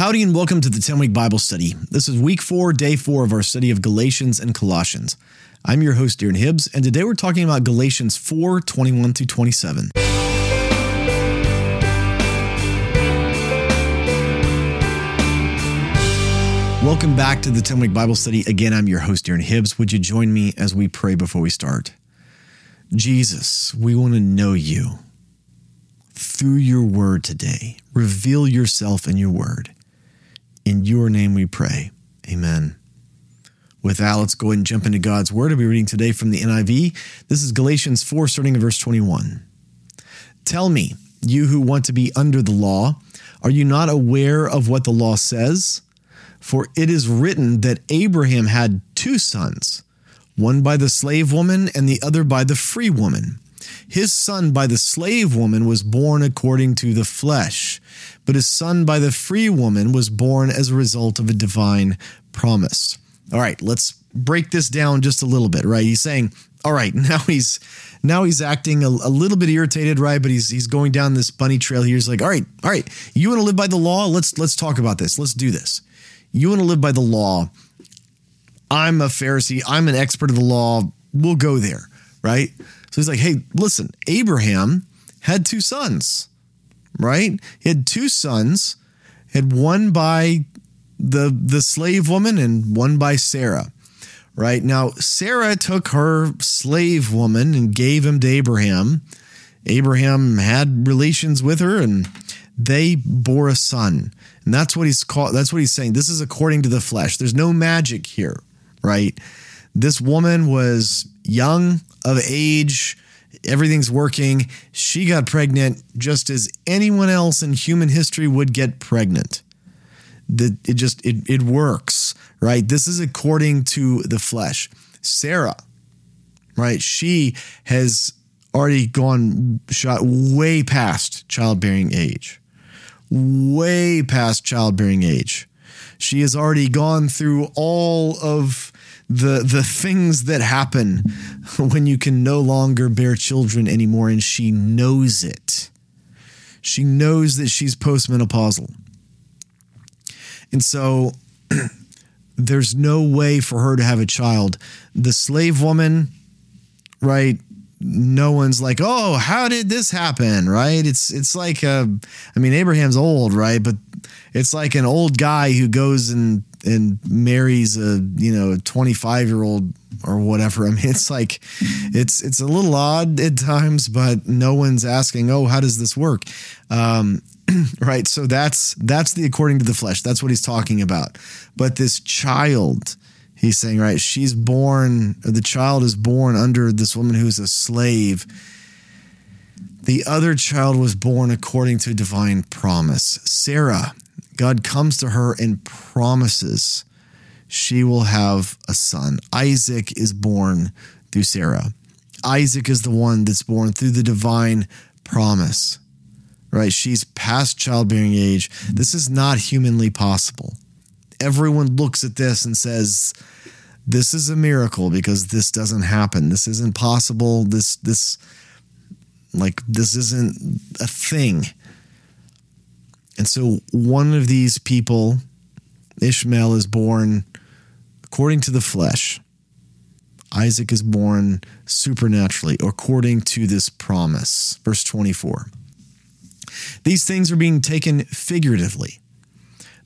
Howdy and welcome to the 10 week Bible study. This is week four, day four of our study of Galatians and Colossians. I'm your host, Darren Hibbs, and today we're talking about Galatians 4 21 through 27. Welcome back to the 10 week Bible study. Again, I'm your host, Darren Hibbs. Would you join me as we pray before we start? Jesus, we want to know you through your word today. Reveal yourself in your word. In your name we pray. Amen. With that, let's go ahead and jump into God's word. I'll be reading today from the NIV. This is Galatians 4, starting in verse 21. Tell me, you who want to be under the law, are you not aware of what the law says? For it is written that Abraham had two sons, one by the slave woman and the other by the free woman. His son by the slave woman was born according to the flesh, but his son by the free woman was born as a result of a divine promise. All right, let's break this down just a little bit, right? He's saying, all right, now he's now he's acting a, a, little bit irritated, right? But he's he's going down this bunny trail here. He's like, all right, all right, you want to live by the law? Let's let's talk about this. Let's do this. You want to live by the law? I'm a Pharisee. I'm an expert of the law. We'll go there, right? So he's like, hey, listen, Abraham had two sons, right? He had two sons, had one by the the slave woman and one by Sarah. Right now, Sarah took her slave woman and gave him to Abraham. Abraham had relations with her and they bore a son. And that's what he's called that's what he's saying. This is according to the flesh. There's no magic here, right? This woman was young, of age, everything's working. She got pregnant just as anyone else in human history would get pregnant. That it just it it works, right? This is according to the flesh. Sarah, right? She has already gone shot way past childbearing age. Way past childbearing age. She has already gone through all of the the things that happen when you can no longer bear children anymore and she knows it. She knows that she's postmenopausal. And so there's no way for her to have a child. The slave woman right? No one's like oh how did this happen? Right? It's it's like uh, i mean abraham's old right? But it's like an old guy who goes and and marries a you know a 25 year old or whatever. I mean it's like it's it's a little odd at times but no one's asking oh how does this work? Um, right? So that's that's the according to the flesh. That's what he's talking about. But this child he's saying right she's born the child is born under this woman who's a slave. The other child was born according to divine promise. Sarah God comes to her and promises she will have a son. Isaac is born through Sarah. Isaac is the one that's born through the divine promise, right? She's past childbearing age. This is not humanly possible. Everyone looks at this and says, this is a miracle because this doesn't happen. This isn't possible. This, this, like, this isn't a thing. And so one of these people, Ishmael, is born according to the flesh. Isaac is born supernaturally according to this promise. Verse 24. These things are being taken figuratively.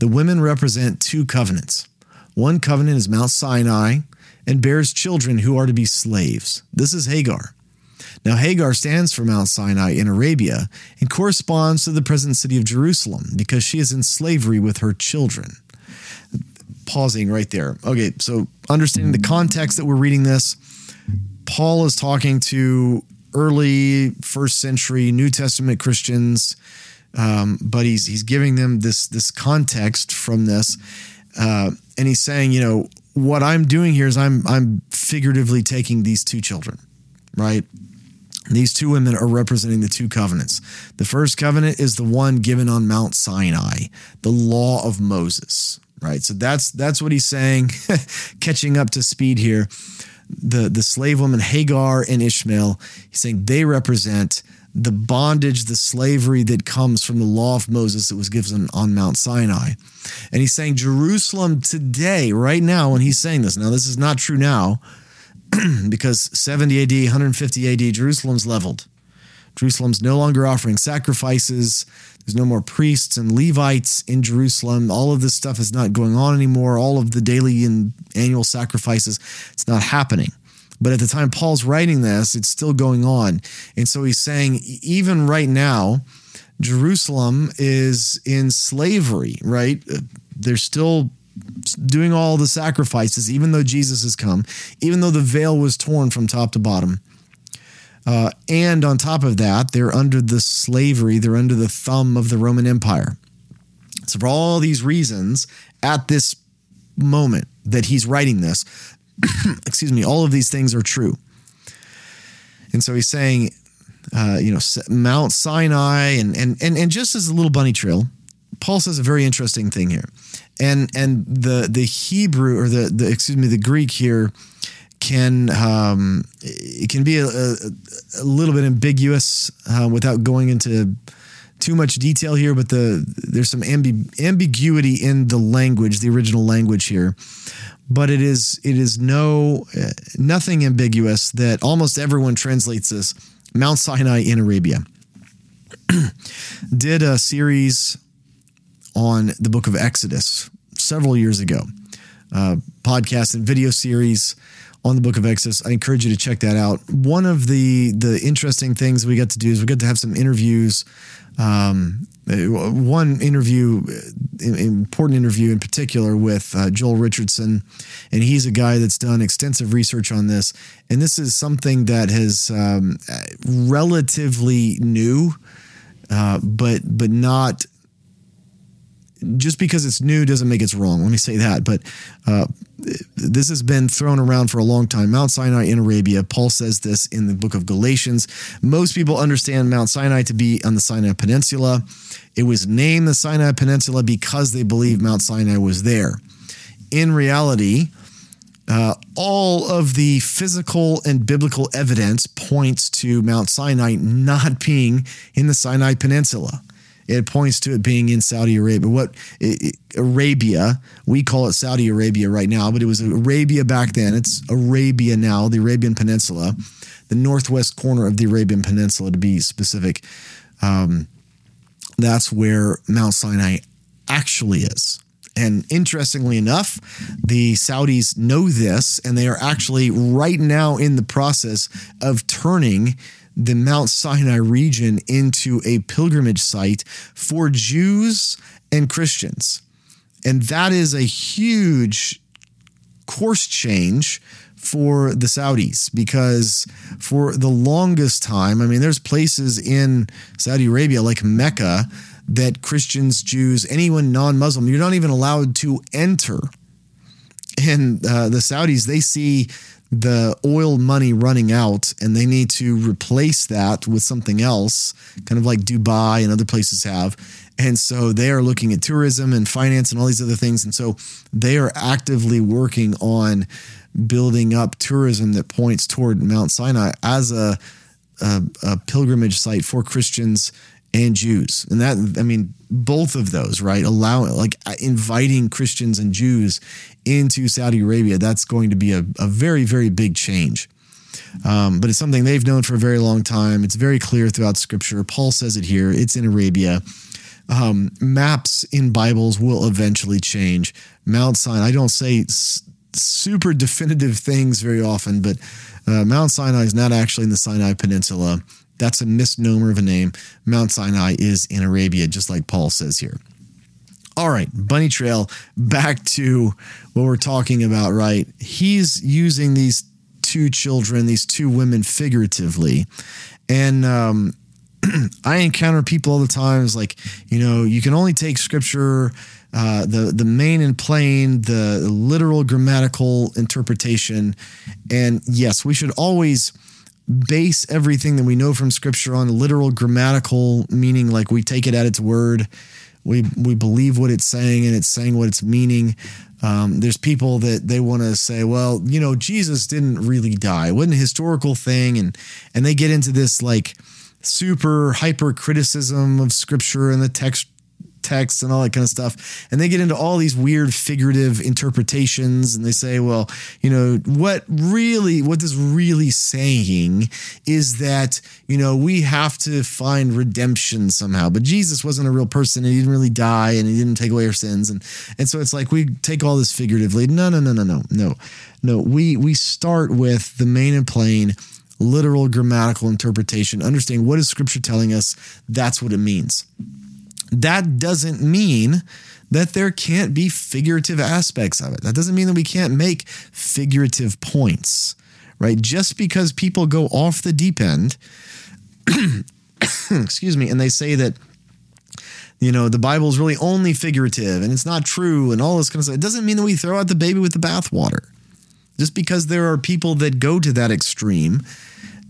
The women represent two covenants. One covenant is Mount Sinai and bears children who are to be slaves. This is Hagar. Now, Hagar stands for Mount Sinai in Arabia and corresponds to the present city of Jerusalem because she is in slavery with her children. Pausing right there. Okay, so understanding the context that we're reading this, Paul is talking to early first century New Testament Christians, um, but he's he's giving them this this context from this, uh, and he's saying, you know, what I'm doing here is I'm I'm figuratively taking these two children, right? These two women are representing the two covenants. The first covenant is the one given on Mount Sinai, the law of Moses, right? So that's that's what he's saying, catching up to speed here. The the slave woman Hagar and Ishmael, he's saying they represent the bondage, the slavery that comes from the law of Moses that was given on Mount Sinai. And he's saying Jerusalem today, right now, when he's saying this. Now, this is not true now because 70 AD, 150 AD, Jerusalem's leveled. Jerusalem's no longer offering sacrifices. There's no more priests and Levites in Jerusalem. All of this stuff is not going on anymore. All of the daily and annual sacrifices, it's not happening. But at the time Paul's writing this, it's still going on. And so he's saying, even right now, Jerusalem is in slavery, right? Uh, They're still doing all the sacrifices, even though Jesus has come, even though the veil was torn from top to bottom. Uh, and on top of that, they're under the slavery, they're under the thumb of the Roman Empire. So, for all these reasons, at this moment that he's writing this, excuse me, all of these things are true. And so he's saying, uh, you know, Mount Sinai, and, and and and just as a little bunny trail, Paul says a very interesting thing here, and and the the Hebrew or the the excuse me the Greek here can um, it can be a, a, a little bit ambiguous uh, without going into too much detail here, but the there's some ambi- ambiguity in the language, the original language here but it is it is no uh, nothing ambiguous that almost everyone translates this Mount Sinai in Arabia. Did a series on the book of Exodus several years ago, uh, podcast and video series on the book of Exodus. I encourage you to check that out. One of the the interesting things we got to do is we got to have some interviews um, one interview, important interview in particular with uh, Joel Richardson, and he's a guy that's done extensive research on this. And this is something that has um, relatively new, uh, but but not just because it's new doesn't make it's wrong. Let me say that. But uh, this has been thrown around for a long time. Mount Sinai in Arabia. Paul says this in the book of Galatians. Most people understand Mount Sinai to be on the Sinai Peninsula. It was named the Sinai Peninsula because they believe Mount Sinai was there. In reality, uh, all of the physical and biblical evidence points to Mount Sinai not being in the Sinai Peninsula it points to it being in Saudi Arabia. What it, Arabia, we call it Saudi Arabia right now, but it was Arabia back then. It's Arabia now, the Arabian Peninsula, the northwest corner of the Arabian Peninsula to be specific. Um, that's where Mount Sinai actually is. And interestingly enough, the Saudis know this, and they are actually right now in the process of turning the Mount Sinai region into a pilgrimage site for Jews and Christians. And that is a huge course change for the Saudis because for the longest time, I mean, there's places in Saudi Arabia like Mecca that Christians, Jews, anyone non Muslim, you're not even allowed to enter. And uh, the Saudis, they see the oil money running out and they need to replace that with something else, kind of like Dubai and other places have. And so they are looking at tourism and finance and all these other things. And so they are actively working on building up tourism that points toward Mount Sinai as a, a, a pilgrimage site for Christians and Jews. And that, I mean, both of those, right? Allowing, like inviting Christians and Jews into Saudi Arabia, that's going to be a, a very, very big change. Um, but it's something they've known for a very long time. It's very clear throughout Scripture. Paul says it here. It's in Arabia. Um, maps in Bibles will eventually change. Mount Sinai, I don't say super definitive things very often, but uh, Mount Sinai is not actually in the Sinai Peninsula. That's a misnomer of a name. Mount Sinai is in Arabia, just like Paul says here. All right, Bunny Trail, back to what we're talking about, right? He's using these two children, these two women figuratively. And um, I encounter people all the time. It's like, you know, you can only take scripture, uh, the the main and plain, the literal grammatical interpretation. And yes, we should always base everything that we know from scripture on literal grammatical meaning like we take it at its word we we believe what it's saying and it's saying what it's meaning. Um, there's people that they want to say well you know jesus didn't really die. It wasn't a historical thing and and they get into this like super hyper criticism of scripture and the text text and all that kind of stuff. And they get into all these weird figurative interpretations and they say, well, you know, what really, what this really saying is that, you know, we have to find redemption somehow. But Jesus wasn't a real person and he didn't really die and he didn't take away our sins. And and so it's like we take all this figuratively. No, no, no, no, no, no. No, we we start with the main and plain literal grammatical interpretation, understanding what is scripture telling us, that's what it means that doesn't mean that there can't be figurative aspects of it. That doesn't mean that we can't make figurative points, right? Just because people go off the deep end, excuse me, and they say that you know the Bible is really only figurative and it's not true and all this kind of stuff, it doesn't mean that we throw out the baby with the bathwater. Just because there are people that go to that extreme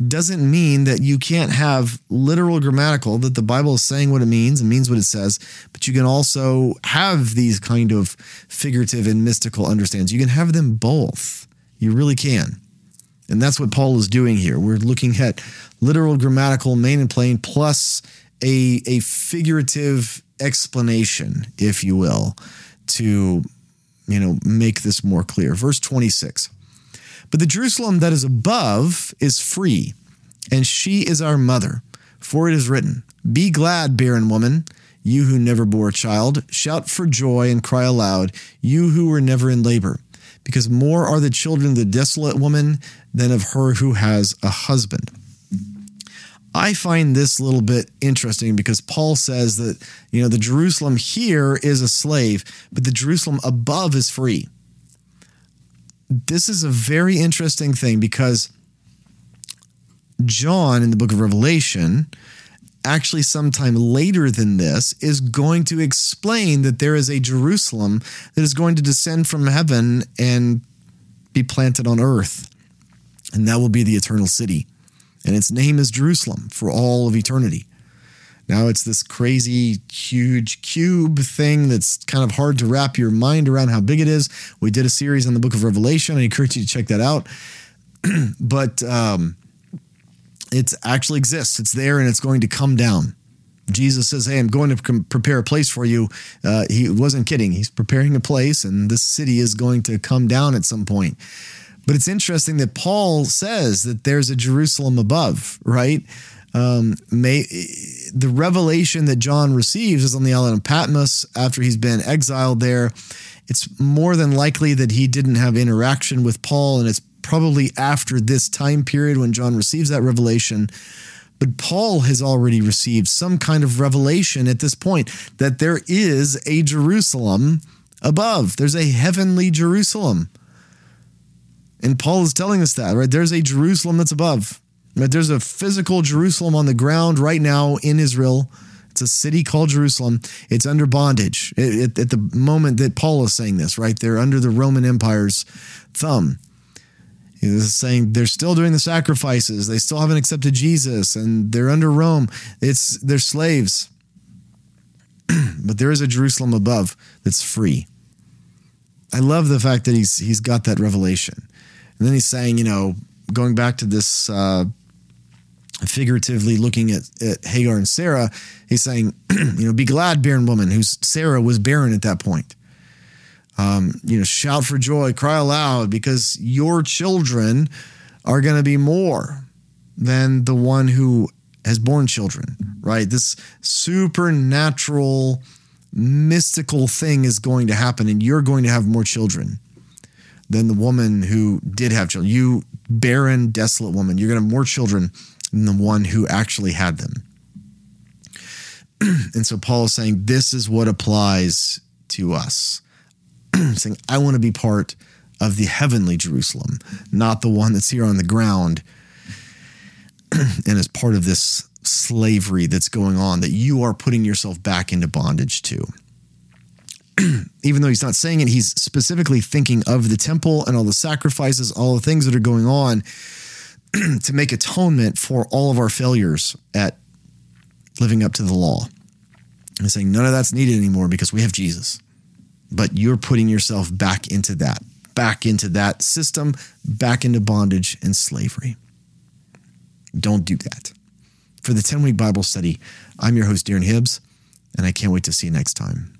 doesn't mean that you can't have literal grammatical, that the Bible is saying what it means and means what it says, but you can also have these kind of figurative and mystical understands. You can have them both. You really can. And that's what Paul is doing here. We're looking at literal grammatical, main and plain, plus a, a figurative explanation, if you will, to you know make this more clear. Verse 26. But the Jerusalem that is above is free, and she is our mother. For it is written, Be glad, barren woman, you who never bore a child. Shout for joy and cry aloud, you who were never in labor. Because more are the children of the desolate woman than of her who has a husband. I find this a little bit interesting because Paul says that, you know, the Jerusalem here is a slave, but the Jerusalem above is free this is a very interesting thing because John in the book of Revelation, actually, sometime later than this, is going to explain that there is a Jerusalem that is going to descend from heaven and be planted on earth. And that will be the eternal city. And its name is Jerusalem for all of eternity. Now it's this crazy, huge cube thing that's kind of hard to wrap your mind around how big it is. We did a series on the book of Revelation. I encourage you to check that out. but um, it actually exists, it's there and it's going to come down. Jesus says, Hey, I'm going to prepare a place for you. Uh, he wasn't kidding. He's preparing a place, and this city is going to come down at some point. But it's interesting that Paul says that there's a Jerusalem above, right? Um, may, the revelation that John receives is on the island of Patmos after he's been exiled there. It's more than likely that he didn't have interaction with Paul, and it's probably after this time period when John receives that revelation. But Paul has already received some kind of revelation at this point that there is a Jerusalem above. There's a heavenly Jerusalem. And Paul is telling us that, right? There's a Jerusalem that's above. There's a physical Jerusalem on the ground right now in Israel. It's a city called Jerusalem. It's under bondage it, it, at the moment that Paul is saying this, right? They're under the Roman Empire's thumb. He's saying they're still doing the sacrifices. They still haven't accepted Jesus and they're under Rome. It's they're slaves. but there is a Jerusalem above that's free. I love the fact that he's he's got that revelation. And then he's saying, you know, going back to this uh, figuratively looking at, at Hagar and Sarah, he's saying, you know, be glad, barren woman, whose Sarah was barren at that point. Um, you know, shout for joy, cry aloud, because your children are going to be more than the one who has born children, right? This supernatural, mystical thing is going to happen, and you're going to have more children than the woman who did have children. You barren, desolate woman, you're going to have more children than the one who actually had them. and so Paul is saying this is what applies to us. saying, I want to be part of the heavenly Jerusalem, not the one that's here on the ground and is part of this slavery that's going on that you are putting yourself back into bondage to. Even though he's not saying it, he's specifically thinking of the temple and all the sacrifices, all the things that are going on to make atonement for all of our failures at living up to the law. And saying none of that's needed anymore because we have Jesus. But you're putting yourself back into that, back into that system, back into bondage and slavery. Don't do that. For the 10 week Bible study, I'm your host, Darren Hibbs, and I can't wait to see you next time.